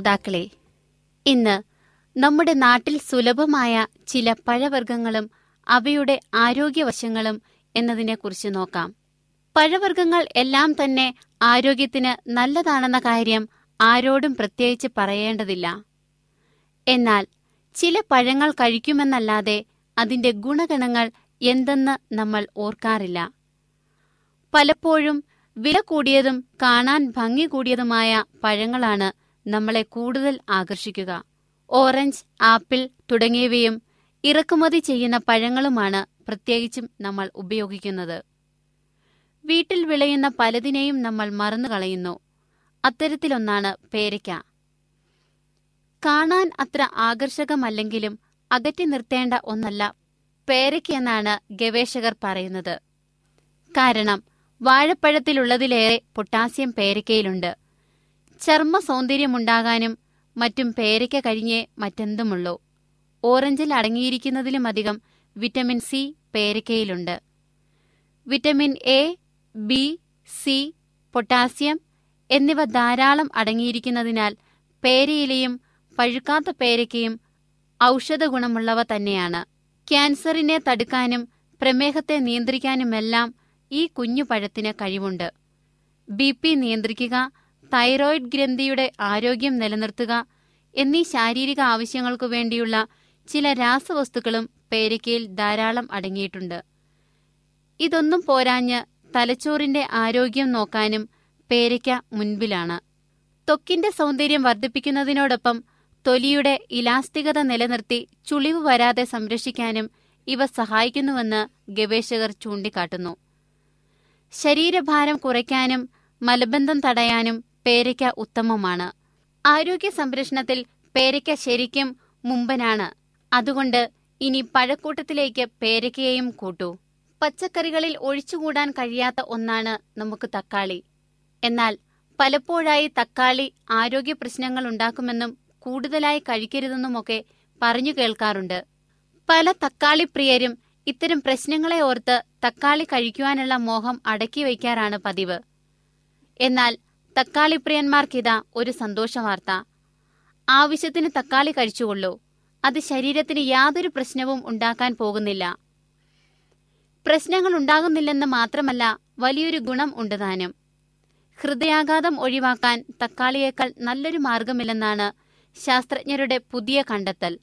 ശ്രോതാക്കളെ ഇന്ന് നമ്മുടെ നാട്ടിൽ സുലഭമായ ചില പഴവർഗങ്ങളും അവയുടെ ആരോഗ്യവശങ്ങളും എന്നതിനെക്കുറിച്ച് നോക്കാം. പഴവർഗങ്ങൾ എല്ലാം തന്നെ ആരോഗ്യത്തിന് നല്ലതാണെന്ന കാര്യം ആരോടും പ്രത്യേകിച്ച് പറയേണ്ടതില്ല. എന്നാൽ ചില പഴങ്ങൾ കഴിക്കുമെന്നല്ലാതെ അതിന്റെ ഗുണഗണങ്ങൾ എന്തെന്ന് നമ്മൾ ഓർക്കാറില്ല. പലപ്പോഴും വില കൂടിയതും കാണാൻ ഭംഗി കൂടിയതുമായ പഴങ്ങളാണ് നമ്മളെ കൂടുതൽ ആകർഷിക്കുക. ഓറഞ്ച് ആപ്പിൾ തുടങ്ങിയവയും ഇറക്കുമതി ചെയ്യുന്ന പഴങ്ങളുമാണ് പ്രത്യേകിച്ചും നമ്മൾ ഉപയോഗിക്കുന്നത്. വീട്ടിൽ വിളയുന്ന പലതിനെയും നമ്മൾ മറന്നു കളയുന്നു. അത്തരത്തിലൊന്നാണ് പേരയ്ക്ക. കാണാൻ അത്ര ആകർഷകമല്ലെങ്കിലും അകറ്റി നിർത്തേണ്ട ഒന്നല്ല പേരയ്ക്കെന്നാണ് ഗവേഷകർ പറയുന്നത്. കാരണം വാഴപ്പഴത്തിലുള്ളതിലേറെ പൊട്ടാസ്യം പേരയ്ക്കയിലുണ്ട്. ചർമ്മ സൗന്ദര്യമുണ്ടാകാനും മറ്റും പേരയ്ക്ക കഴിഞ്ഞേ മറ്റെന്തുമുള്ളൂ. ഓറഞ്ചിൽ അടങ്ങിയിരിക്കുന്നതിലുമധികം vitamin C പേരയ്ക്കയിലുണ്ട്. Vitamin A B C potassium എന്നിവ ധാരാളം അടങ്ങിയിരിക്കുന്നതിനാൽ പേരയിലയും പഴുക്കാത്ത പേരയ്ക്കയും ഔഷധ ഗുണമുള്ളവ തന്നെയാണ്. ക്യാൻസറിനെ തടുക്കാനും പ്രമേഹത്തെ നിയന്ത്രിക്കാനുമെല്ലാം ഈ കുഞ്ഞു പഴത്തിന് കഴിവുണ്ട്. ബി പി നിയന്ത്രിക്കുക തൈറോയിഡ് ഗ്രന്ഥിയുടെ ആരോഗ്യം നിലനിർത്തുക എന്നീ ശാരീരിക ആവശ്യങ്ങൾക്കു വേണ്ടിയുള്ള ചില രാസവസ്തുക്കളും പേരയ്ക്കയിൽ ധാരാളം അടങ്ങിയിട്ടുണ്ട്. ഇതൊന്നും പോരാഞ്ഞ് തലച്ചോറിന്റെ ആരോഗ്യം നോക്കാനും പേരയ്ക്ക മുൻപിലാണ്. തൊക്കിന്റെ സൗന്ദര്യം വർദ്ധിപ്പിക്കുന്നതിനോടൊപ്പം തൊലിയുടെ ഇലാസ്തികത നിലനിർത്തി ചുളിവ് വരാതെ സംരക്ഷിക്കാനും ഇവ സഹായിക്കുന്നുവെന്ന് ഗവേഷകർ ചൂണ്ടിക്കാട്ടുന്നു. ശരീരഭാരം കുറയ്ക്കാനും മലബന്ധം തടയാനും പേരയ്ക്ക ഉത്തമമാണ്. ആരോഗ്യ സംരക്ഷണത്തിൽ പേരയ്ക്ക ശരിക്കും മുമ്പനാണ്. അതുകൊണ്ട് ഇനി പഴക്കൂട്ടത്തിലേക്ക് പേരയ്ക്കയെയും കൂട്ടൂ. പച്ചക്കറികളിൽ ഒഴിച്ചുകൂടാൻ കഴിയാത്ത ഒന്നാണ് നമുക്ക് തക്കാളി. എന്നാൽ പലപ്പോഴായി തക്കാളി ആരോഗ്യ പ്രശ്നങ്ങൾ ഉണ്ടാക്കുമെന്നും കൂടുതലായി കഴിക്കരുതെന്നുമൊക്കെ പറഞ്ഞു കേൾക്കാറുണ്ട്. പല തക്കാളി പ്രിയരും ഇത്തരം പ്രശ്നങ്ങളെ ഓർത്ത് തക്കാളി കഴിക്കുവാനുള്ള മോഹം അടക്കി വയ്ക്കാറാണ് പതിവ്. എന്നാൽ തക്കാളി പ്രിയന്മാർക്കിതാ ഒരു സന്തോഷ വാർത്ത ആവശ്യത്തിന് തക്കാളി കഴിച്ചുകൊള്ളൂ. അത് ശരീരത്തിന് യാതൊരു പ്രശ്നവും ഉണ്ടാക്കാൻ പോകുന്നില്ല. പ്രശ്നങ്ങൾ ഉണ്ടാകുന്നില്ലെന്ന് മാത്രമല്ല വലിയൊരു ഗുണം ഉണ്ട് താനും. ഹൃദയാഘാതം ഒഴിവാക്കാൻ തക്കാളിയേക്കാൾ നല്ലൊരു മാർഗമില്ലെന്നാണ് ശാസ്ത്രജ്ഞരുടെ പുതിയ കണ്ടെത്തൽ.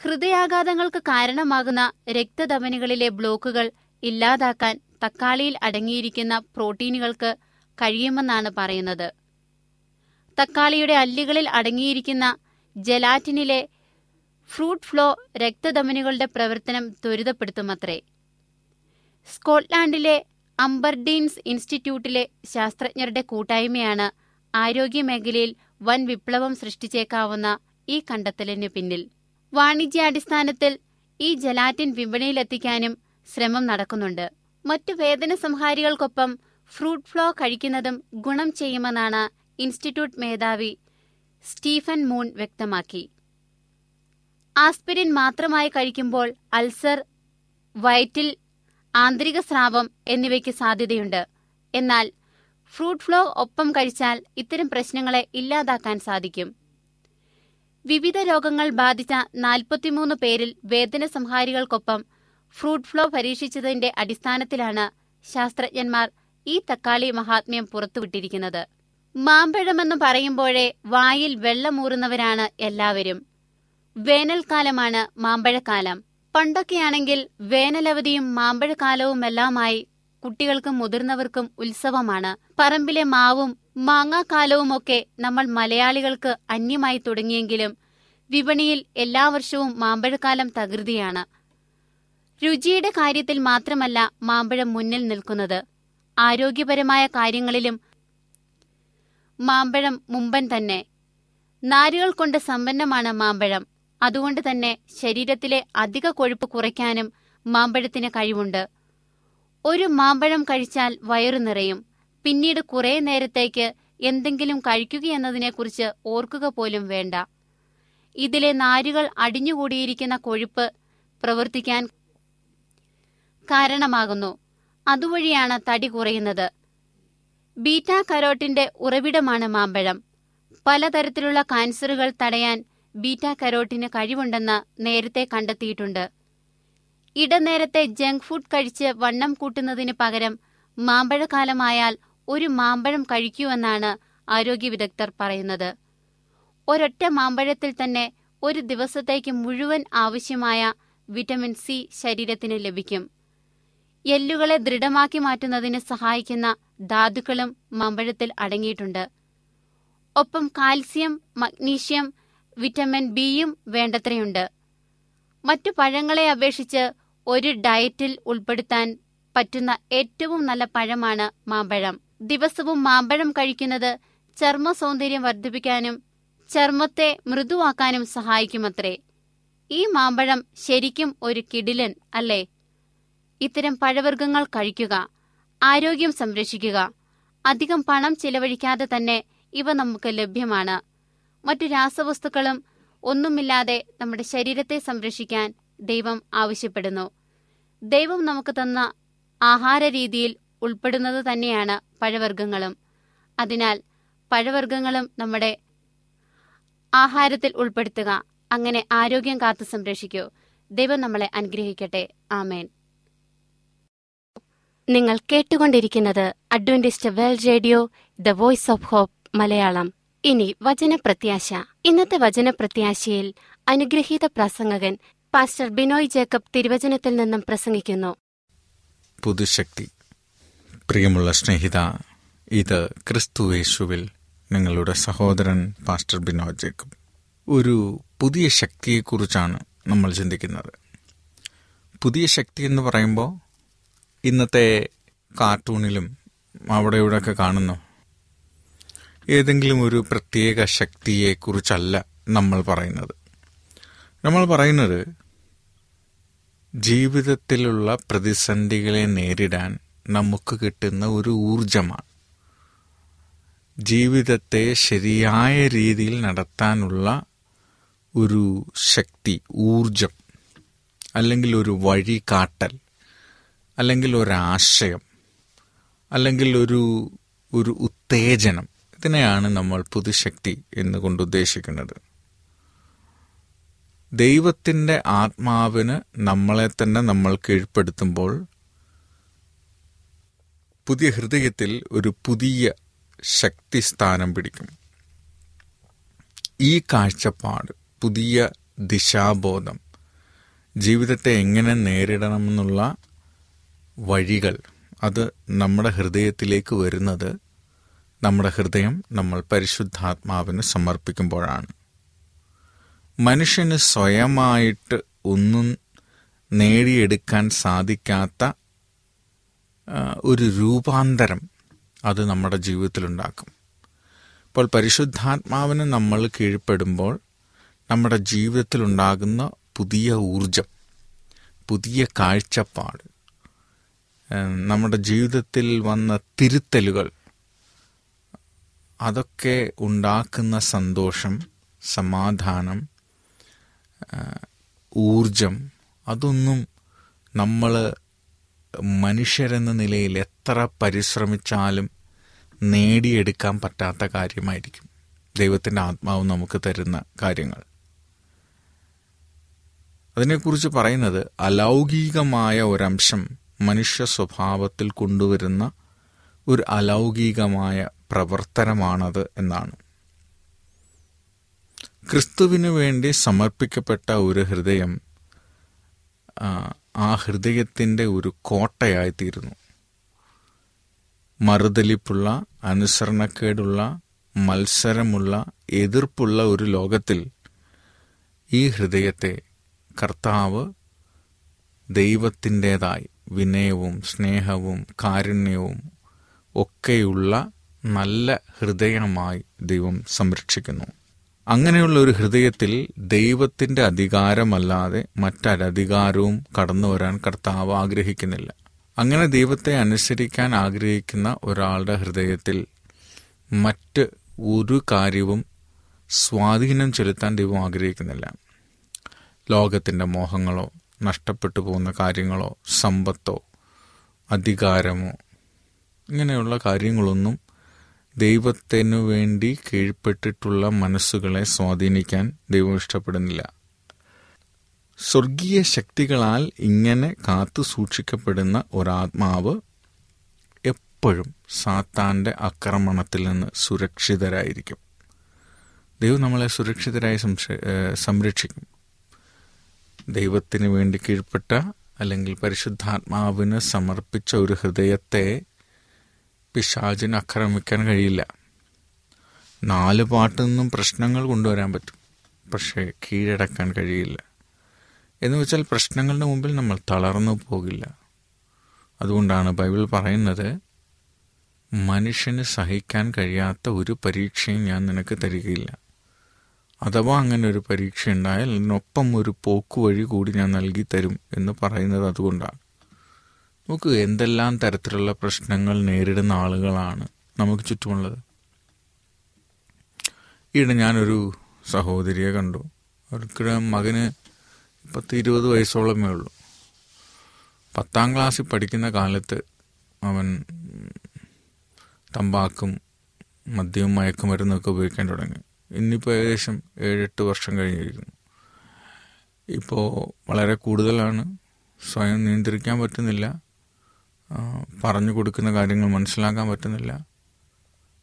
ഹൃദയാഘാതങ്ങൾക്ക് കാരണമാകുന്ന രക്തധമനികളിലെ ബ്ലോക്കുകൾ ഇല്ലാതാക്കാൻ തക്കാളിയിൽ അടങ്ങിയിരിക്കുന്ന പ്രോട്ടീനുകൾക്ക് കഴിയുമെന്നാണ് പറയുന്നത്. തക്കാളിയുടെ അല്ലികളിൽ അടങ്ങിയിരിക്കുന്ന ജലാറ്റിനിലെ ഫ്രൂട്ട് ഫ്ലോ രക്തധമനികളുടെ പ്രവർത്തനം ത്വരിതപ്പെടുത്തുമത്രേ. സ്കോട്ട്ലാൻഡിലെ അംബർഡീൻസ് ഇൻസ്റ്റിറ്റ്യൂട്ടിലെ ശാസ്ത്രജ്ഞരുടെ കൂട്ടായ്മയാണ് ആരോഗ്യമേഖലയിൽ വൻ വിപ്ലവം സൃഷ്ടിച്ചേക്കാവുന്ന ഈ കണ്ടെത്തലിന് പിന്നിൽ. വാണിജ്യാടിസ്ഥാനത്തിൽ ഈ ജലാറ്റിൻ വിപണിയിലെത്തിക്കാനും ശ്രമം നടക്കുന്നുണ്ട്. മറ്റു വേദന സംഹാരികൾക്കൊപ്പം ഫ്രൂട്ട് ഫ്ലോ കഴിക്കുന്നതും ഗുണം ചെയ്യുമെന്നാണ് ഇൻസ്റ്റിറ്റ്യൂട്ട് മേധാവി സ്റ്റീഫൻ മൂൺ വ്യക്തമാക്കി. ആസ്പിരിൻ മാത്രമായി കഴിക്കുമ്പോൾ അൾസർ വയറ്റിൽ ആന്തരിക സ്രാവം എന്നിവയ്ക്ക് സാധ്യതയുണ്ട്. എന്നാൽ ഫ്രൂട്ട് ഫ്ലോ ഒപ്പം കഴിച്ചാൽ ഇത്തരം പ്രശ്നങ്ങളെ ഇല്ലാതാക്കാൻ സാധിക്കും. വിവിധ രോഗങ്ങൾ ബാധിച്ച നാൽപ്പത്തിമൂന്ന് പേരിൽ വേദന സംഹാരികൾക്കൊപ്പം ഫ്രൂട്ട് ഫ്ലോ പരീക്ഷിച്ചതിന്റെ അടിസ്ഥാനത്തിലാണ് ശാസ്ത്രജ്ഞന്മാർ ഈ തക്കാളി മഹാത്മ്യം പുറത്തുവിട്ടിരിക്കുന്നത്. മാമ്പഴമെന്ന് പറയുമ്പോഴേ വായിൽ വെള്ളമൂറുന്നവരാണ് എല്ലാവരും. വേനൽക്കാലമാണ് മാമ്പഴക്കാലം. പണ്ടൊക്കെയാണെങ്കിൽ വേനലവധിയും മാമ്പഴക്കാലവുമെല്ലാമായി കുട്ടികൾക്കും മുതിർന്നവർക്കും ഉത്സവമാണ്. പറമ്പിലെ മാവും മാങ്ങാക്കാലവുമൊക്കെ നമ്മൾ മലയാളികൾക്ക് അന്യമായി തുടങ്ങിയെങ്കിലും വിപണിയിൽ എല്ലാ വർഷവും മാമ്പഴക്കാലം തകൃതിയാണ്. രുചിയുടെ കാര്യത്തിൽ മാത്രമല്ല മാമ്പഴം മുന്നിൽ നിൽക്കുന്നത്. ആരോഗ്യപരമായ കാര്യങ്ങളിലും മാമ്പഴം മുമ്പൻ തന്നെ. നാരുകൾ കൊണ്ട് സമ്പന്നമാണ് മാമ്പഴം. അതുകൊണ്ട് തന്നെ ശരീരത്തിലെ അധിക കൊഴുപ്പ് കുറയ്ക്കാനും മാമ്പഴത്തിന് കഴിവുണ്ട്. ഒരു മാമ്പഴം കഴിച്ചാൽ വയറു നിറയും. പിന്നീട് കുറേ നേരത്തേക്ക് എന്തെങ്കിലും കഴിക്കുകയെന്നതിനെക്കുറിച്ച് ഓർക്കുക പോലും വേണ്ട. ഇതിലെ നാരുകൾ അടിഞ്ഞുകൂടിയിരിക്കുന്ന കൊഴുപ്പ് പ്രവർത്തിക്കാൻ കാരണമാകുന്നു. അതുവഴിയാണ് തടി കുറയുന്നത്. ബീറ്റാ കരോട്ടിന്റെ ഉറവിടമാണ് മാമ്പഴം. പലതരത്തിലുള്ള കാൻസറുകൾ തടയാൻ ബീറ്റാ കരോട്ടിന് കഴിവുണ്ടെന്ന് നേരത്തെ കണ്ടെത്തിയിട്ടുണ്ട്. ഇടനേരത്തെ ജങ്ക് ഫുഡ് കഴിച്ച് വണ്ണം കൂട്ടുന്നതിന് പകരം മാമ്പഴക്കാലമായാൽ ഒരു മാമ്പഴം കഴിക്കൂവെന്നാണ് ആരോഗ്യ വിദഗ്ധർ പറയുന്നത്. ഒരൊറ്റ മാമ്പഴത്തിൽ തന്നെ ഒരു ദിവസത്തേക്ക് മുഴുവൻ ആവശ്യമായ വിറ്റമിൻ സി ശരീരത്തിന് ലഭിക്കും. എല്ലുകളെ ദൃഢമാക്കി മാറ്റുന്നതിന് സഹായിക്കുന്ന ധാതുക്കളും മമ്പഴത്തിൽ അടങ്ങിയിട്ടുണ്ട്. ഒപ്പം കാൽസ്യം മഗ്നീഷ്യം വിറ്റമിൻ ബിയും വേണ്ടത്രയുണ്ട്. മറ്റു പഴങ്ങളെ അപേക്ഷിച്ച് ഒരു ഡയറ്റിൽ ഉൾപ്പെടുത്താൻ പറ്റുന്ന ഏറ്റവും നല്ല പഴമാണ് മാമ്പഴം. ദിവസവും മാമ്പഴം കഴിക്കുന്നത് ചർമ്മ സൗന്ദര്യം വർദ്ധിപ്പിക്കാനും ചർമ്മത്തെ മൃദുവാക്കാനും സഹായിക്കുമത്രേ. ഈ മാമ്പഴം ശരിക്കും ഒരു കിടിലൻ അല്ലേ? ഇത്തരം പഴവർഗങ്ങൾ കഴിക്കുക ആരോഗ്യം സംരക്ഷിക്കുക അധികം പണം ചിലവഴിക്കാതെ തന്നെ ഇവ നമുക്ക് ലഭ്യമാണ്. മറ്റു രാസവസ്തുക്കളും ഒന്നുമില്ലാതെ നമ്മുടെ ശരീരത്തെ സംരക്ഷിക്കാൻ ദൈവം ആവശ്യപ്പെടുന്നു. ദൈവം നമുക്ക് തന്ന ആഹാര രീതിയിൽ ഉൾപ്പെടുന്നത് തന്നെയാണ് പഴവർഗങ്ങളും. അതിനാൽ പഴവർഗങ്ങളും നമ്മുടെ ആഹാരത്തിൽ ഉൾപ്പെടുത്തുക അങ്ങനെ ആരോഗ്യം കാത്തു സംരക്ഷിക്കൂ. ദൈവം നമ്മളെ അനുഗ്രഹിക്കട്ടെ. ആമേൻ. നിങ്ങൾ കേട്ടുകൊണ്ടിരിക്കുന്നത് Adventist world radio the voice of hope Malayalam. ഇനി വചനപ്രത്യാശ. ഇന്നത്തെ വചനപ്രത്യാശയിൽ അനുഗ്രഹീത പ്രസംഗകൻ പാസ്റ്റർ ബിനോയ് ജേക്കബ് തിരുവചനത്തിൽ നിന്നും പ്രസംഗിക്കുന്നു. പുതുശക്തി. പ്രിയമുള്ള സ്നേഹിത ഇത് ക്രിസ്തു യേശുവിൽ നിങ്ങളുടെ സഹോദരൻ പാസ്റ്റർ ബിനോയ് ജേക്കബ്. ഒരു പുതിയ ശക്തിയെക്കുറിച്ചാണ് നമ്മൾ ചിന്തിക്കുന്നത്. പുതിയ ശക്തി എന്ന് പറയുമ്പോൾ ഇന്നത്തെ കാർട്ടൂണിലും അവിടെ ഇവിടെയൊക്കെ കാണുന്നു. ഏതെങ്കിലും ഒരു പ്രത്യേക ശക്തിയെക്കുറിച്ചല്ല നമ്മൾ പറയുന്നത്. നമ്മൾ പറയുന്നത് ജീവിതത്തിലുള്ള പ്രതിസന്ധികളെ നേരിടാൻ നമുക്ക് കിട്ടുന്ന ഒരു ഊർജമാണ് ജീവിതത്തെ ശരിയായ രീതിയിൽ നടത്താനുള്ള ഒരു ശക്തി ഊർജം അല്ലെങ്കിൽ ഒരു വഴി കാട്ടൽ അല്ലെങ്കിൽ ഒരാശയം അല്ലെങ്കിൽ ഒരു ഒരു ഉത്തേജനം ഇതിനെയാണ് നമ്മൾ പുതുശക്തി എന്നുകൊണ്ട് ഉദ്ദേശിക്കുന്നത്. ദൈവത്തിന്റെ ആത്മാവിന് നമ്മളെ തന്നെ നമ്മൾ കീഴ്പ്പെടുത്തുമ്പോൾ പുതിയ ഹൃദയത്തിൽ ഒരു പുതിയ ശക്തി സ്ഥാനം പിടിക്കും. ഈ കാഴ്ചപ്പാട് പുതിയ ദിശാബോധം ജീവിതത്തെ എങ്ങനെ നേരിടണമെന്നുള്ള വഴികൾ. അത് നമ്മുടെ ഹൃദയത്തിലേക്ക് വരുന്നത് നമ്മുടെ ഹൃദയം നമ്മൾ പരിശുദ്ധാത്മാവിന് സമർപ്പിക്കുമ്പോഴാണ്. മനുഷ്യന് സ്വയമായിട്ട് ഒന്നും നേടിയെടുക്കാൻ സാധിക്കാത്ത ഒരു രൂപാന്തരം അത് നമ്മുടെ ജീവിതത്തിലുണ്ടാക്കും. ഇപ്പോൾ പരിശുദ്ധാത്മാവിന് നമ്മൾ കീഴ്പ്പെടുമ്പോൾ നമ്മുടെ ജീവിതത്തിലുണ്ടാകുന്ന പുതിയ ഊർജം പുതിയ കാഴ്ചപ്പാട് നമ്മുടെ ജീവിതത്തിൽ വന്ന തിരുത്തലുകൾ. അതൊക്കെ ഉണ്ടാക്കുന്ന സന്തോഷം സമാധാനം ഊർജം അതൊന്നും നമ്മൾ മനുഷ്യരെന്ന നിലയിൽ എത്ര പരിശ്രമിച്ചാലും നേടിയെടുക്കാൻ പറ്റാത്ത കാര്യമായിരിക്കും. ദൈവത്തിന്റെ ആത്മാവ് നമുക്ക് തരുന്ന കാര്യങ്ങൾ. അതിനെക്കുറിച്ച് പറയുന്നത് അലൗകികമായ ഒരംശം മനുഷ്യ സ്വഭാവത്തിൽ കൊണ്ടുവരുന്ന ഒരു അലൗകികമായ പ്രവർത്തനമാണത് എന്നാണ്. ക്രിസ്തുവിനു വേണ്ടി സമർപ്പിക്കപ്പെട്ട ഒരു ഹൃദയം ആ ഹൃദയത്തിന്റെ ഒരു കോട്ടയായിത്തീരുന്നു. മറുതലിപ്പുള്ള അനുസരണക്കേടുള്ള മത്സരമുള്ള എതിർപ്പുള്ള ഒരു ലോകത്തിൽ ഈ ഹൃദയത്തെ കർത്താവ് ദൈവത്തിന്റെതായി വിനയവും സ്നേഹവും കാരുണ്യവും ഒക്കെയുള്ള നല്ല ഹൃദയമായി ദൈവം സംരക്ഷിക്കുന്നു. അങ്ങനെയുള്ള ഒരു ഹൃദയത്തിൽ ദൈവത്തിന്റെ അധികാരമല്ലാതെ മറ്റൊരധികാരവും കടന്നു വരാൻ കർത്താവ് ആഗ്രഹിക്കുന്നില്ല. അങ്ങനെ ദൈവത്തെ അനുസരിക്കാൻ ആഗ്രഹിക്കുന്ന ഒരാളുടെ ഹൃദയത്തിൽ മറ്റ് ഒരു കാര്യവും സ്വാധീനം ചെലുത്താൻ ദൈവം ആഗ്രഹിക്കുന്നില്ല. ലോകത്തിന്റെ മോഹങ്ങളോ നഷ്ടപ്പെട്ടു പോകുന്ന കാര്യങ്ങളോ സമ്പത്തോ അധികാരമോ ഇങ്ങനെയുള്ള കാര്യങ്ങളൊന്നും ദൈവത്തിനു വേണ്ടി കീഴ്പ്പെട്ടിട്ടുള്ള മനസ്സുകളെ സ്വാധീനിക്കാൻ ദൈവം ഇഷ്ടപ്പെടുന്നില്ല. സ്വർഗീയ ശക്തികളാൽ ഇങ്ങനെ കാത്തു സൂക്ഷിക്കപ്പെടുന്ന ഒരാത്മാവ് എപ്പോഴും സാത്താന്റെ ആക്രമണത്തിൽ നിന്ന് സുരക്ഷിതരായിരിക്കും. ദൈവം നമ്മളെ സുരക്ഷിതരായി സംരക്ഷിക്കും. ദൈവത്തിന് വേണ്ടി കീഴ്പ്പെട്ട അല്ലെങ്കിൽ പരിശുദ്ധാത്മാവിന് സമർപ്പിച്ച ഒരു ഹൃദയത്തെ പിശാചിന് ആക്രമിക്കാൻ കഴിയില്ല. നാല് പാട്ടിൽ നിന്നും പ്രശ്നങ്ങൾ കൊണ്ടുവരാൻ പറ്റും. പക്ഷേ കീഴടക്കാൻ കഴിയില്ല. എന്ന് വെച്ചാൽ പ്രശ്നങ്ങളുടെ മുമ്പിൽ നമ്മൾ തളർന്നു പോകില്ല. അതുകൊണ്ടാണ് ബൈബിൾ പറയുന്നത് മനുഷ്യന് സഹിക്കാൻ കഴിയാത്ത ഒരു പരീക്ഷയും ഞാൻ നിനക്ക് തരികയില്ല. അഥവാ അങ്ങനെ ഒരു പരീക്ഷ ഉണ്ടായാൽ അതിനൊപ്പം ഒരു പോക്കുവഴി കൂടി ഞാൻ നൽകി തരും എന്ന് പറയുന്നത് അതുകൊണ്ടാണ്. നമുക്ക് എന്തെല്ലാം തരത്തിലുള്ള പ്രശ്നങ്ങൾ നേരിടുന്ന ആളുകളാണ് നമുക്ക് ചുറ്റുമുള്ളത്. ഈയിടെ ഞാനൊരു സഹോദരിയെ കണ്ടു. അവർക്ക് മകന് പത്ത് ഇരുപത് വയസ്സോളമേ ഉള്ളൂ. പത്താം ക്ലാസ്സിൽ പഠിക്കുന്ന കാലത്ത് അവൻ തമ്പാക്കും മദ്യവും മയക്കുമരുന്നൊക്കെ ഉപയോഗിക്കാൻ തുടങ്ങി. ഇന്നിപ്പോൾ ഏകദേശം ഏഴെട്ട് വർഷം കഴിഞ്ഞിരിക്കുന്നു. ഇപ്പോൾ വളരെ കൂടുതലാണ്. സ്വയം നിയന്ത്രിക്കാൻ പറ്റുന്നില്ല. പറഞ്ഞു കൊടുക്കുന്ന കാര്യങ്ങൾ മനസ്സിലാക്കാൻ പറ്റുന്നില്ല.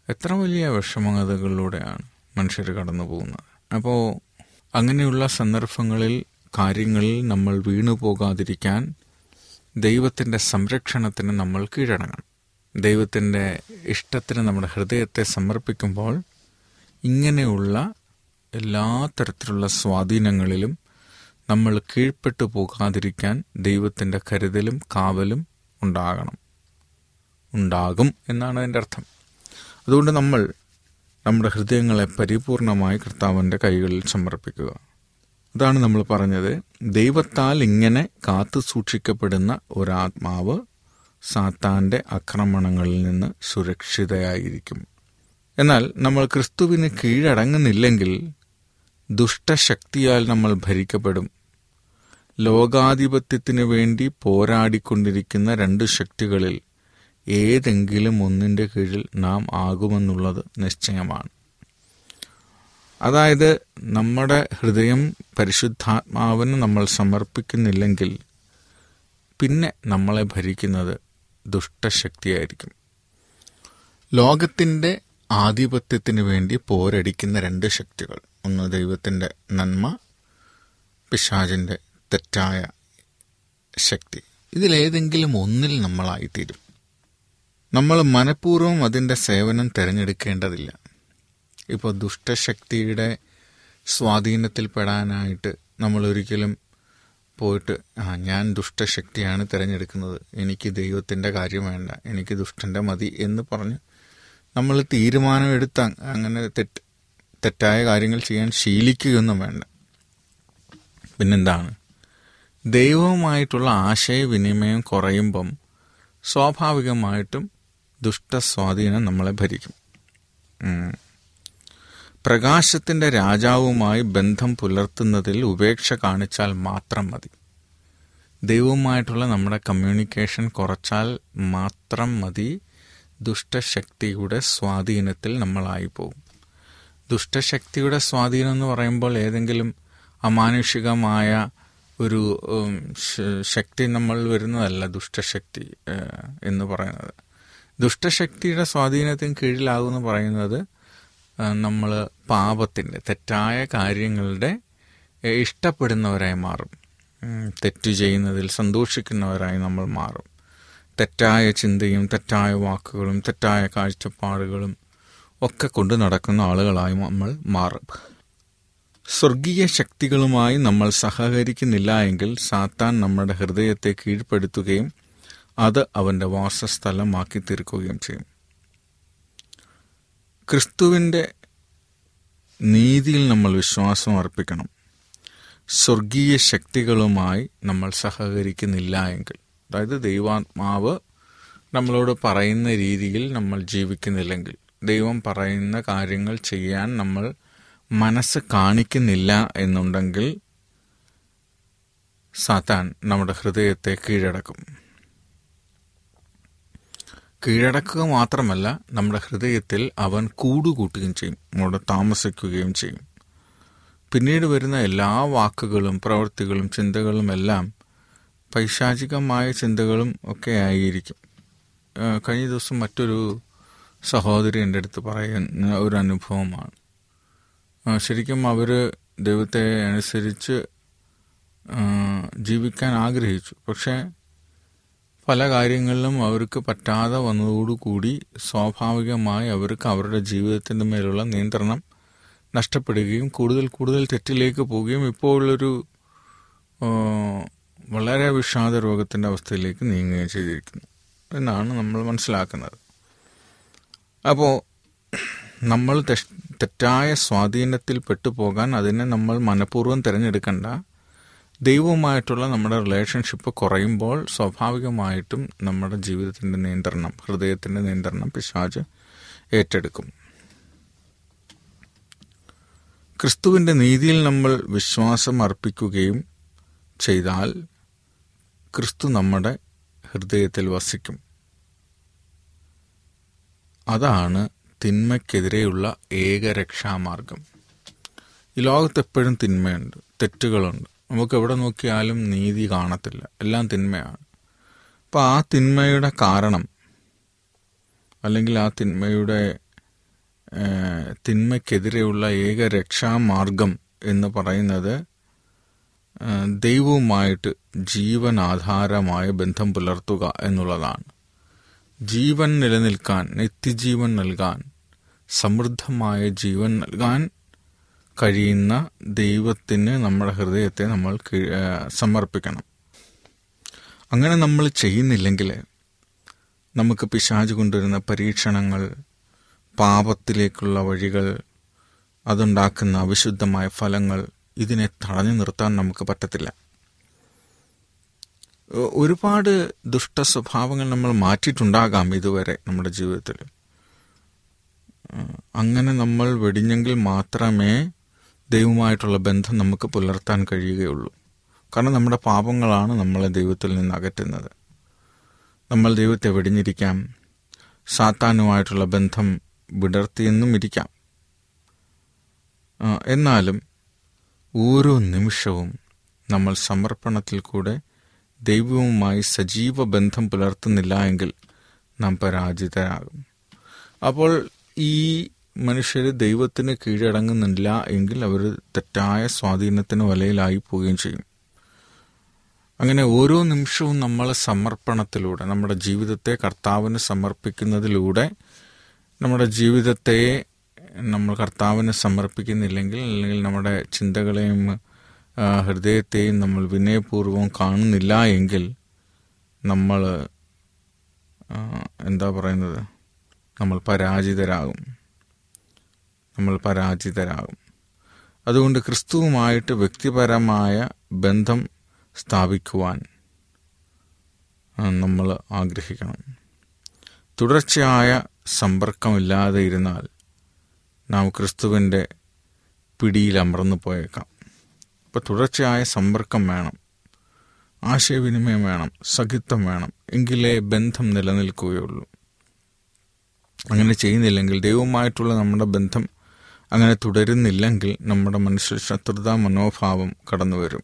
എത്ര വലിയ വിഷമകഥകളിലൂടെയാണ് മനുഷ്യർ കടന്നു പോകുന്നത്. അപ്പോൾ അങ്ങനെയുള്ള സന്ദർഭങ്ങളിൽ കാര്യങ്ങളിൽ നമ്മൾ വീണു പോകാതിരിക്കാൻ ദൈവത്തിന്റെ സംരക്ഷണത്തിന് നമ്മൾ കീഴടങ്ങണം. ദൈവത്തിന്റെ ഇഷ്ടത്തിന് നമ്മുടെ ഹൃദയത്തെ സമർപ്പിക്കുമ്പോൾ ഇങ്ങനെയുള്ള എല്ലാ തരത്തിലുള്ള സ്വാധീനങ്ങളിലും നമ്മൾ കീഴ്പ്പെട്ടു പോകാതിരിക്കാൻ ദൈവത്തിന്റെ കരുതലും കാവലും ഉണ്ടാകണം. ഉണ്ടാകും എന്നാണ് അതിന്റെ അർത്ഥം. അതുകൊണ്ട് നമ്മൾ നമ്മുടെ ഹൃദയങ്ങളെ പരിപൂർണമായി കർത്താവിന്റെ കൈകളിൽ സമർപ്പിക്കുക. അതാണ് നമ്മൾ പറഞ്ഞത്. ദൈവത്താൽ ഇങ്ങനെ കാത്തു സൂക്ഷിക്കപ്പെടുന്ന ഒരാത്മാവ് സാത്താന്റെ ആക്രമണങ്ങളിൽ നിന്ന് സുരക്ഷിതയായിരിക്കും. എന്നാൽ നമ്മൾ ക്രിസ്തുവിന് കീഴടങ്ങുന്നില്ലെങ്കിൽ ദുഷ്ടശക്തിയാൽ നമ്മൾ ഭരിക്കപ്പെടും. ലോകാധിപത്യത്തിനു വേണ്ടി പോരാടിക്കൊണ്ടിരിക്കുന്ന രണ്ട് ശക്തികളിൽ ഏതെങ്കിലും ഒന്നിന്റെ കീഴിൽ നാം ആകുമെന്നുള്ളത് നിശ്ചയമാണ്. അതായത് നമ്മുടെ ഹൃദയം പരിശുദ്ധാത്മാവിന് നമ്മൾ സമർപ്പിക്കുന്നില്ലെങ്കിൽ പിന്നെ നമ്മളെ ഭരിക്കുന്നത് ദുഷ്ടശക്തിയായിരിക്കും. ലോകത്തിന്റെ ആധിപത്യത്തിന് വേണ്ടി പോരടിക്കുന്ന രണ്ട് ശക്തികൾ. ഒന്ന് ദൈവത്തിന്റെ നന്മ പിശാചിന്റെ തെറ്റായ ശക്തി. ഇതിലേതെങ്കിലും ഒന്നിൽ നമ്മളായിത്തീരും. നമ്മൾ മനഃപൂർവം അതിന്റെ സേവനം തിരഞ്ഞെടുക്കേണ്ടതില്ല. ഇപ്പോൾ ദുഷ്ടശക്തിയുടെ സ്വാധീനത്തിൽപ്പെടാനായിട്ട് നമ്മൾ ഒരിക്കലും പോയിട്ട് ആ ഞാൻ ദുഷ്ടശക്തിയാണ് തിരഞ്ഞെടുക്കുന്നത്. എനിക്ക് ദൈവത്തിന്റെ കാര്യം വേണ്ട. എനിക്ക് ദുഷ്ടന്റെ മതി എന്ന് പറഞ്ഞ് നമ്മൾ തീരുമാനമെടുത്ത് അങ്ങനെ തെറ്റ് തെറ്റായ കാര്യങ്ങൾ ചെയ്യാൻ ശീലിക്കുകയൊന്നും വേണ്ട. പിന്നെന്താണ്? ദൈവവുമായിട്ടുള്ള ആശയവിനിമയം കുറയുമ്പം സ്വാഭാവികമായിട്ടും ദുഷ്ടസ്വാധീനം നമ്മളെ ഭരിക്കും. പ്രകാശത്തിന്റെ രാജാവുമായി ബന്ധം പുലർത്തുന്നതിൽ ഉപേക്ഷ കാണിച്ചാൽ മാത്രം മതി. ദൈവവുമായിട്ടുള്ള നമ്മുടെ കമ്മ്യൂണിക്കേഷൻ കുറച്ചാൽ മാത്രം മതി. ദുഷ്ടശക്തിയുടെ സ്വാധീനത്തിൽ നമ്മളായി പോകും ദുഷ്ടശക്തിയുടെ സ്വാധീനം എന്ന് പറയുമ്പോൾ ഏതെങ്കിലും അമാനുഷികമായ ഒരു ശക്തി നമ്മൾ വരുന്നതല്ല ദുഷ്ടശക്തി എന്ന് പറയുന്നത്. ദുഷ്ടശക്തിയുടെ സ്വാധീനത്തിന് കീഴിലാകുമെന്ന് പറയുന്നത് നമ്മൾ പാപത്തിന്റെ തെറ്റായ കാര്യങ്ങളുടെ ഇഷ്ടപ്പെടുന്നവരായി മാറും. തെറ്റു ചെയ്യുന്നതിൽ സന്തോഷിക്കുന്നവരായി നമ്മൾ മാറും. തെറ്റായ ചിന്തയും തെറ്റായ വാക്കുകളും തെറ്റായ കാഴ്ചപ്പാടുകളും ഒക്കെ കൊണ്ട് നടക്കുന്ന ആളുകളായി നമ്മൾ മാറും. സ്വർഗീയ ശക്തികളുമായി നമ്മൾ സഹകരിക്കുന്നില്ല എങ്കിൽ സാത്താൻ നമ്മുടെ ഹൃദയത്തെ കീഴ്പ്പെടുത്തുകയും അത് അവന്റെ വാസസ്ഥലമാക്കി തീർക്കുകയും ചെയ്യും. ക്രിസ്തുവിന്റെ നീതിയിൽ നമ്മൾ വിശ്വാസം അർപ്പിക്കണം. സ്വർഗീയ ശക്തികളുമായി നമ്മൾ സഹകരിക്കുന്നില്ല എങ്കിൽ. അതായത് ദൈവാത്മാവ് നമ്മളോട് പറയുന്ന രീതിയിൽ നമ്മൾ ജീവിക്കുന്നില്ലെങ്കിൽ ദൈവം പറയുന്ന കാര്യങ്ങൾ ചെയ്യാൻ നമ്മൾ മനസ്സ് കാണിക്കുന്നില്ല എന്നുണ്ടെങ്കിൽ സാത്താൻ നമ്മുടെ ഹൃദയത്തെ കീഴടക്കും. കീഴടക്കുക മാത്രമല്ല നമ്മുടെ ഹൃദയത്തിൽ അവൻ കൂടുകൂട്ടുകയും ചെയ്യും നമ്മുടെ താമസിക്കുകയും ചെയ്യും. പിന്നീട് വരുന്ന എല്ലാ വാക്കുകളും പ്രവൃത്തികളും ചിന്തകളും എല്ലാം പൈശാചികമായ ചിന്തകളും ഒക്കെ ആയിരിക്കും. കഴിഞ്ഞ ദിവസം മറ്റൊരു സഹോദരി എന്റെ അടുത്ത് പറയുന്ന ഒരു അനുഭവമാണ്. ശരിക്കും അവർ ദൈവത്തെ അനുസരിച്ച് ജീവിക്കാൻ ആഗ്രഹിച്ചു. പക്ഷേ പല കാര്യങ്ങളിലും അവർക്ക് പറ്റാതെ വന്നതോടുകൂടി സ്വാഭാവികമായി അവർക്ക് അവരുടെ ജീവിതത്തിന്റെ മേലുള്ള നിയന്ത്രണം നഷ്ടപ്പെടുകയും കൂടുതൽ കൂടുതൽ തെറ്റിലേക്ക് പോവുകയും ആ, വളരെ വിഷാദ രോഗത്തിന്റെ അവസ്ഥയിലേക്ക് നീങ്ങുകയും ചെയ്തിരിക്കുന്നു. എന്നാണ് നമ്മൾ മനസ്സിലാക്കുന്നത്. അപ്പോൾ നമ്മൾ തെറ്റായ സ്വാധീനത്തിൽ പെട്ടുപോകാൻ അതിനെ നമ്മൾ മനഃപൂർവം തിരഞ്ഞെടുക്കേണ്ട. ദൈവവുമായിട്ടുള്ള നമ്മുടെ റിലേഷൻഷിപ്പ് കുറയുമ്പോൾ സ്വാഭാവികമായിട്ടും നമ്മുടെ ജീവിതത്തിന്റെ നിയന്ത്രണം ഹൃദയത്തിന്റെ നിയന്ത്രണം പിശാജ് ഏറ്റെടുക്കും. ക്രിസ്തുവിന്റെ നീതിയിൽ നമ്മൾ വിശ്വാസം അർപ്പിക്കുകയും ചെയ്താൽ ക്രിസ്തു നമ്മുടെ ഹൃദയത്തിൽ വസിക്കും. അതാണ് തിന്മയ്ക്കെതിരെയുള്ള ഏക രക്ഷാമാർഗം. ഈ ലോകത്ത് എപ്പോഴും തിന്മയുണ്ട് തെറ്റുകളുണ്ട്. നമുക്ക് എവിടെ നോക്കിയാലും നീതി കാണത്തില്ല. എല്ലാം തിന്മയാണ്. അപ്പോൾ ആ തിന്മയുടെ കാരണം അല്ലെങ്കിൽ ആ തിന്മയുടെ തിന്മയ്ക്കെതിരെയുള്ള ഏക രക്ഷാമാർഗം എന്ന് പറയുന്നത് ദൈവവുമായിട്ട് ജീവനാധാരമായ ബന്ധം പുലർത്തുക എന്നുള്ളതാണ്. ജീവൻ നിലനിൽക്കാൻ നിത്യജീവൻ നൽകാൻ സമൃദ്ധമായ ജീവൻ നൽകാൻ കഴിയുന്ന ദൈവത്തിന് നമ്മുടെ ഹൃദയത്തെ നമ്മൾ സമർപ്പിക്കണം. അങ്ങനെ നമ്മൾ ചെയ്യുന്നില്ലെങ്കിൽ നമുക്ക് പിശാച് കൊണ്ടുവരുന്ന പരീക്ഷണങ്ങൾ പാപത്തിലേക്കുള്ള വഴികൾ അതുണ്ടാക്കുന്ന അവിശുദ്ധമായ ഫലങ്ങൾ ഇതിനെ തടഞ്ഞു നിർത്താൻ നമുക്ക് പറ്റത്തില്ല. ഒരുപാട് ദുഷ്ട സ്വഭാവങ്ങൾ നമ്മൾ മാറ്റിയിട്ടുണ്ടാകാം ഇതുവരെ നമ്മുടെ ജീവിതത്തിൽ. അങ്ങനെ നമ്മൾ വെടിഞ്ഞെങ്കിൽ മാത്രമേ ദൈവമായിട്ടുള്ള ബന്ധം നമുക്ക് പുലർത്താൻ കഴിയുകയുള്ളൂ. കാരണം നമ്മുടെ പാപങ്ങളാണ് നമ്മളെ ദൈവത്തിൽ നിന്ന് അകറ്റുന്നത്. നമ്മൾ ദൈവത്തെ വെടിഞ്ഞിരിക്കാം. സാത്താനുമായിട്ടുള്ള ബന്ധം വിടർത്തിയെന്നും ഇരിക്കാം. എന്നാലും ഓരോ നിമിഷവും നമ്മൾ സമർപ്പണത്തിൽ കൂടെ ദൈവവുമായി സജീവ ബന്ധം പുലർത്തുന്നില്ല എങ്കിൽ നാം പരാജിതരാകും. അപ്പോൾ ഈ മനുഷ്യർ ദൈവത്തിന് കീഴടങ്ങുന്നില്ല എങ്കിൽ അവർ തെറ്റായ സ്വാധീനത്തിന് വലയിലായി പോവുകയും ചെയ്യും. അങ്ങനെ ഓരോ നിമിഷവും നമ്മൾ സമർപ്പണത്തിലൂടെ നമ്മുടെ ജീവിതത്തെ കർത്താവിന് സമർപ്പിക്കുന്നതിലൂടെ നമ്മുടെ ജീവിതത്തെ നമ്മൾ കർത്താവിന് സമർപ്പിക്കുന്നില്ലെങ്കിൽ അല്ലെങ്കിൽ നമ്മുടെ ചിന്തകളെയും ഹൃദയത്തെയും നമ്മൾ വിനയപൂർവം കാണുന്നില്ല എങ്കിൽ നമ്മൾ എന്താ പറയുന്നത്? നമ്മൾ പരാജിതരാകും. നമ്മൾ പരാജിതരാകും. അതുകൊണ്ട് ക്രിസ്തുവുമായിട്ട് വ്യക്തിപരമായ ബന്ധം സ്ഥാപിക്കുവാൻ നമ്മൾ ആഗ്രഹിക്കണം. തുടർച്ചയായ സമ്പർക്കമില്ലാതെ ഇരുന്നാൽ നാം ക്രിസ്തുവിന്റെ പിടിയിൽ അമർന്നു പോയേക്കാം. അപ്പോൾ തുടർച്ചയായ സമ്പർക്കം വേണം. ആശയവിനിമയം വേണം. സഖിത്വം വേണം. എങ്കിലേ ബന്ധം നിലനിൽക്കുകയുള്ളൂ. അങ്ങനെ ചെയ്യുന്നില്ലെങ്കിൽ ദൈവവുമായിട്ടുള്ള നമ്മുടെ ബന്ധം അങ്ങനെ തുടരുന്നില്ലെങ്കിൽ നമ്മുടെ മനുഷ്യ ശത്രുതാ മനോഭാവം കടന്നു വരും.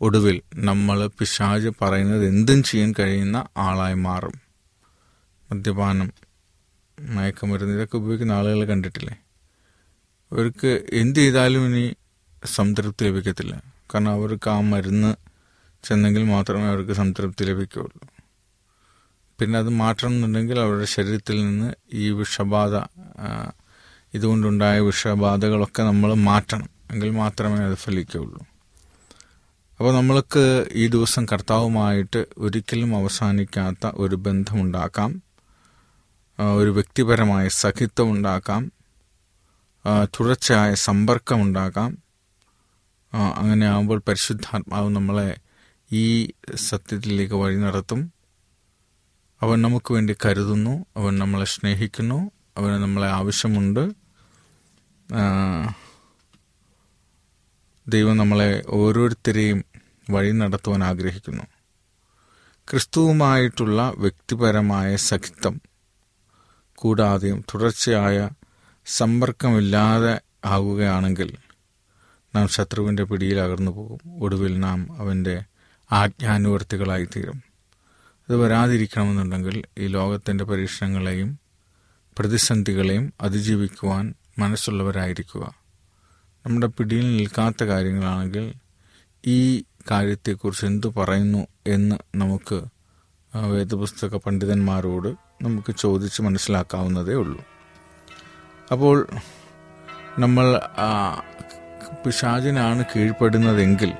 ഒടുവിൽ നമ്മൾ പിശാജ് പറയുന്നത് എന്തും ചെയ്യാൻ കഴിയുന്ന ആളായി മാറും. മദ്യപാനം മയക്കുമരുന്ന് ഇതൊക്കെ ഉപയോഗിക്കുന്ന ആളുകളെ കണ്ടിട്ടില്ലേ? അവർക്ക് എന്ത് ചെയ്താലും ഇനി സംതൃപ്തി ലഭിക്കത്തില്ല. കാരണം അവർക്ക് ആ മരുന്ന് ചെന്നെങ്കിൽ മാത്രമേ അവർക്ക് സംതൃപ്തി ലഭിക്കുകയുള്ളൂ. പിന്നെ അത് മാറ്റണം എന്നുണ്ടെങ്കിൽ അവരുടെ ശരീരത്തിൽ നിന്ന് ഈ വിഷബാധ ഇതുകൊണ്ടുണ്ടായ വിഷബാധകളൊക്കെ നമ്മൾ മാറ്റണം എങ്കിൽ മാത്രമേ അത് ഫലിക്കുകയുള്ളൂ. അപ്പോൾ നമ്മൾക്ക് ഈ ദിവസം കർത്താവുമായിട്ട് ഒരിക്കലും അവസാനിക്കാത്ത ഒരു ബന്ധമുണ്ടാക്കാം. ഒരു വ്യക്തിപരമായ സഖിത്വം ഉണ്ടാക്കാം. തുടർച്ചയായ സമ്പർക്കമുണ്ടാക്കാം അങ്ങനെ ആകുമ്പോൾ പരിശുദ്ധാത്മാവ് നമ്മളെ ഈ സത്യത്തിലേക്ക് വഴി നടത്തും. അവൻ നമുക്ക് വേണ്ടി കരുതുന്നു. അവൻ നമ്മളെ സ്നേഹിക്കുന്നു. അവന് നമ്മളെ ആവശ്യമുണ്ട്. ദൈവം നമ്മളെ ഓരോരുത്തരെയും വഴി നടത്തുവാൻ ആഗ്രഹിക്കുന്നു. ക്രിസ്തുവുമായിട്ടുള്ള വ്യക്തിപരമായ സഖിത്വം കൂടാതെയും തുടർച്ചയായ സമ്പർക്കമില്ലാതെ ആകുകയാണെങ്കിൽ നാം ശത്രുവിന്റെ പിടിയിൽ അകർന്നു പോകും. ഒടുവിൽ നാം അവന്റെ ആജ്ഞാനുവർത്തികളായിത്തീരും. അത് വരാതിരിക്കണമെന്നുണ്ടെങ്കിൽ ഈ ലോകത്തിന്റെ പരീക്ഷണങ്ങളെയും പ്രതിസന്ധികളെയും അതിജീവിക്കുവാൻ മനസ്സുള്ളവരായിരിക്കുക. നമ്മുടെ പിടിയിൽ നിൽക്കാത്ത കാര്യങ്ങളാണെങ്കിൽ ഈ കാര്യത്തെക്കുറിച്ച് എന്തു പറയുന്നു എന്ന് നമുക്ക് വേദപുസ്തക പണ്ഡിതന്മാരോട് നമുക്ക് ചോദിച്ച് മനസ്സിലാക്കാവുന്നതേ ഉള്ളൂ. അപ്പോൾ നമ്മൾ പിശാചിനാണ് കീഴ്പ്പെടുന്നതെങ്കിൽ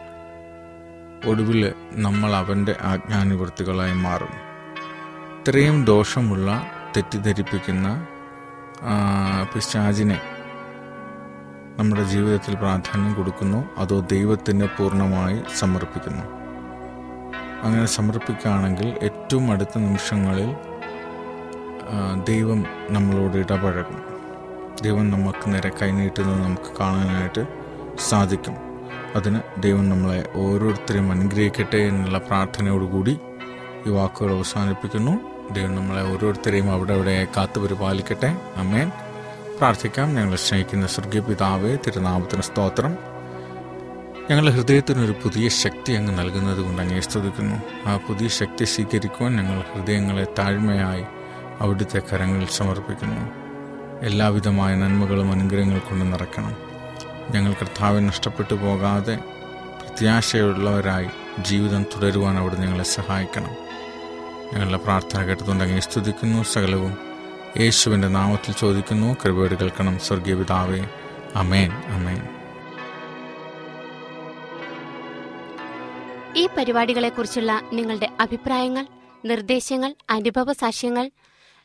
ഒടുവിൽ നമ്മൾ അവന്റെ ആജ്ഞാനുവർത്തികളായി മാറും. ഇത്രയും ദോഷമുള്ള തെറ്റിദ്ധരിപ്പിക്കുന്ന പിശാചിനെ നമ്മുടെ ജീവിതത്തിൽ പ്രാധാന്യം കൊടുക്കുന്നു. അതോ ദൈവത്തിന് പൂർണമായി സമർപ്പിക്കുന്നു. അങ്ങനെ സമർപ്പിക്കുകയാണെങ്കിൽ ഏറ്റവും അടുത്ത നിമിഷങ്ങളിൽ ദൈവം നമ്മളോട് ഇടപഴകും. ദൈവം നമുക്ക് നേരെ കൈനീട്ടുന്നത് നമുക്ക് കാണാനായിട്ട് സാധിക്കും. അതിന് ദൈവം നമ്മളെ ഓരോരുത്തരെയും അനുഗ്രഹിക്കട്ടെ എന്നുള്ള പ്രാർത്ഥനയോടുകൂടി ഈ വാക്കുകൾ അവസാനിപ്പിക്കുന്നു. ദൈവം നമ്മളെ ഓരോരുത്തരെയും അവിടെ അവിടെ കാത്തു പരിപാലിക്കട്ടെ. അമ്മേൻ പ്രാർത്ഥിക്കാം. ഞങ്ങളെ സ്നേഹിക്കുന്ന സ്വർഗീയ പിതാവേ തിരുനാമത്തിന് സ്തോത്രം. ഞങ്ങളുടെ ഹൃദയത്തിനൊരു പുതിയ ശക്തി അങ്ങ് നൽകുന്നത് കൊണ്ട് അങ്ങേ സ്തുതിക്കുന്നു. ആ പുതിയ ശക്തി സ്വീകരിക്കുവാൻ ഞങ്ങൾ ഹൃദയങ്ങളെ താഴ്മയായി അവിടുത്തെ കരങ്ങളിൽ സമർപ്പിക്കുന്നു. എല്ലാവിധമായ നന്മകളും അനുഗ്രഹങ്ങൾ കൊണ്ട് നിറയ്ക്കണം. ഞങ്ങൾ കർത്താവെ നഷ്ടപ്പെട്ടു പോകാതെ പ്രത്യാശയുള്ളവരായി ജീവിതം തുടരുവാൻ അവിടെ ഞങ്ങളെ സഹായിക്കണം. ഞങ്ങളുടെ പ്രാർത്ഥന കേട്ടതുകൊണ്ട് അങ്ങേ സ്തുതിക്കുന്നു. സകലവും യേശുവിന്റെ നാമത്തിൽ ചോദിക്കുന്നു. കൃപയോട് കേൾക്കണം. സ്വർഗീയ പിതാവേ അമേൻ അമേൻ ഈ പരിപാടികളെക്കുറിച്ചുള്ള നിങ്ങളുടെ അഭിപ്രായങ്ങൾ നിർദ്ദേശങ്ങൾ അനുഭവ സാക്ഷ്യങ്ങൾ